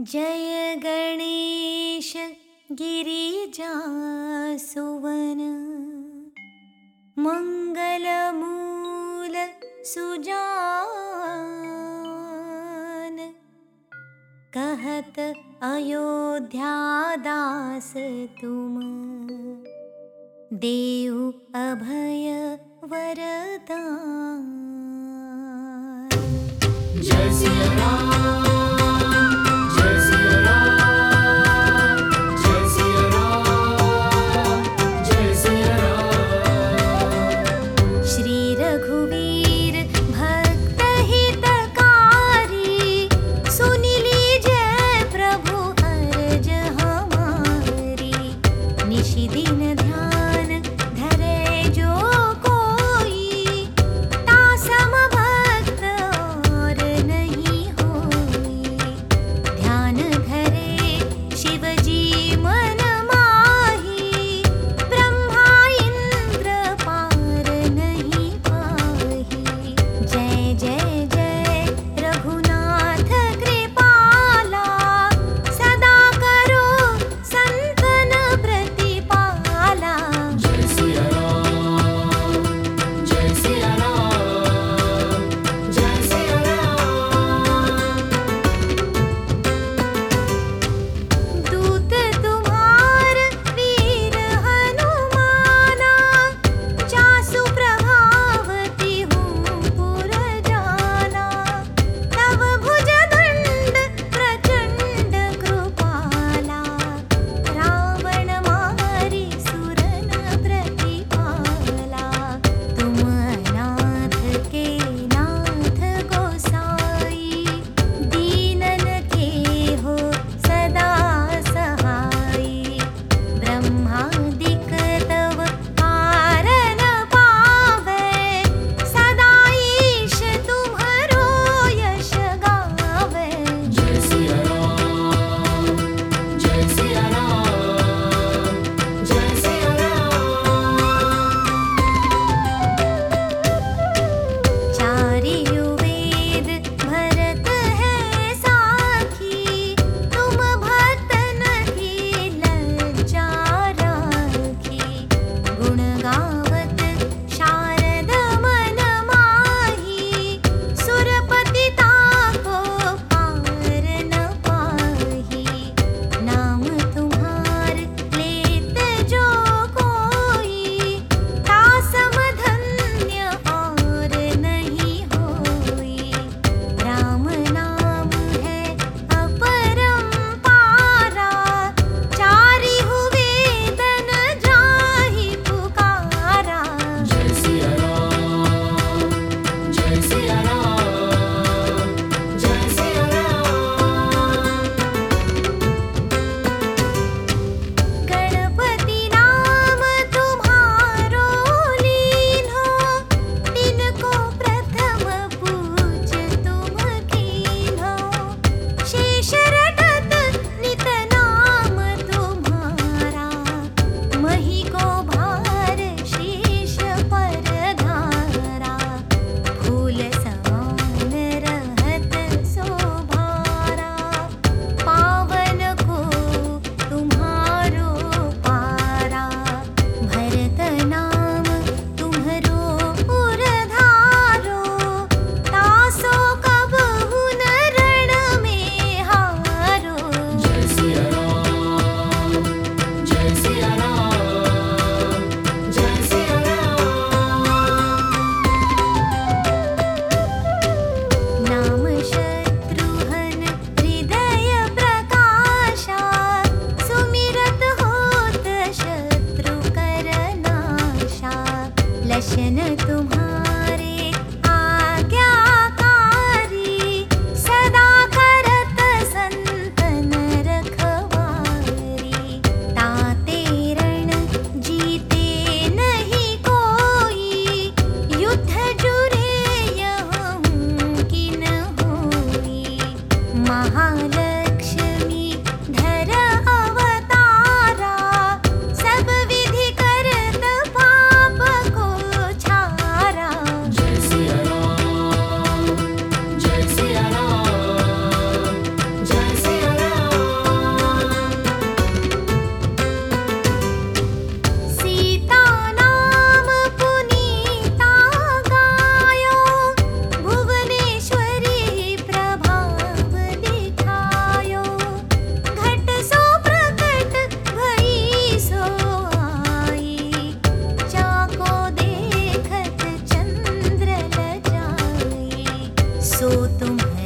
जय गणेश गिरिजासुवन। मङ्गलमूल सुजान। कहत अयोध्यादास तुम। देव अभय वरदान। जय श्री राम। तुम्हारे आज्ञाकारी सदा करत संतन रखवारी ताते रण जीते नहीं कोई, युद्ध जुरे यह किन होई। महान सो तुम है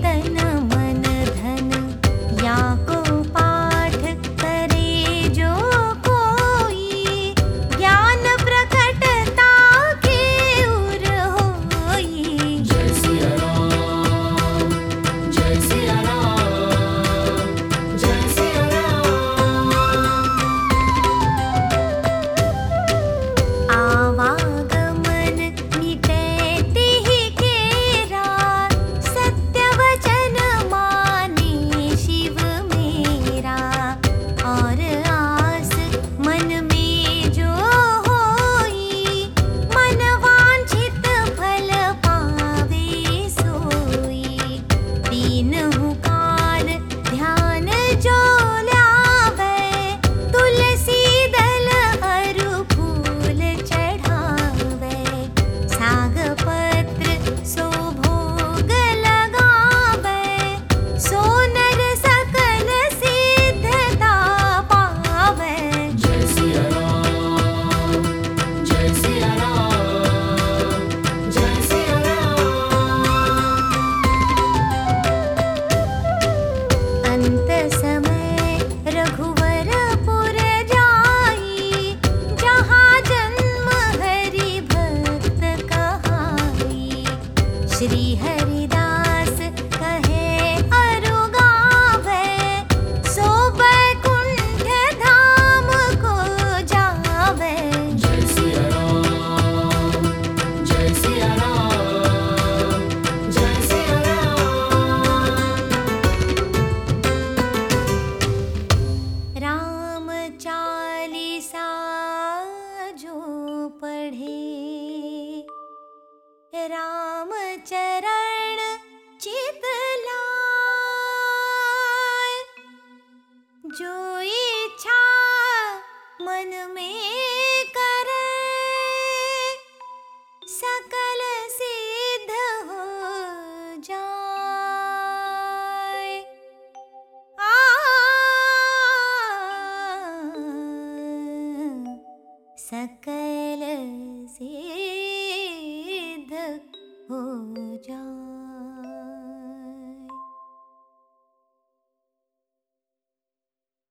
等待。சரிதா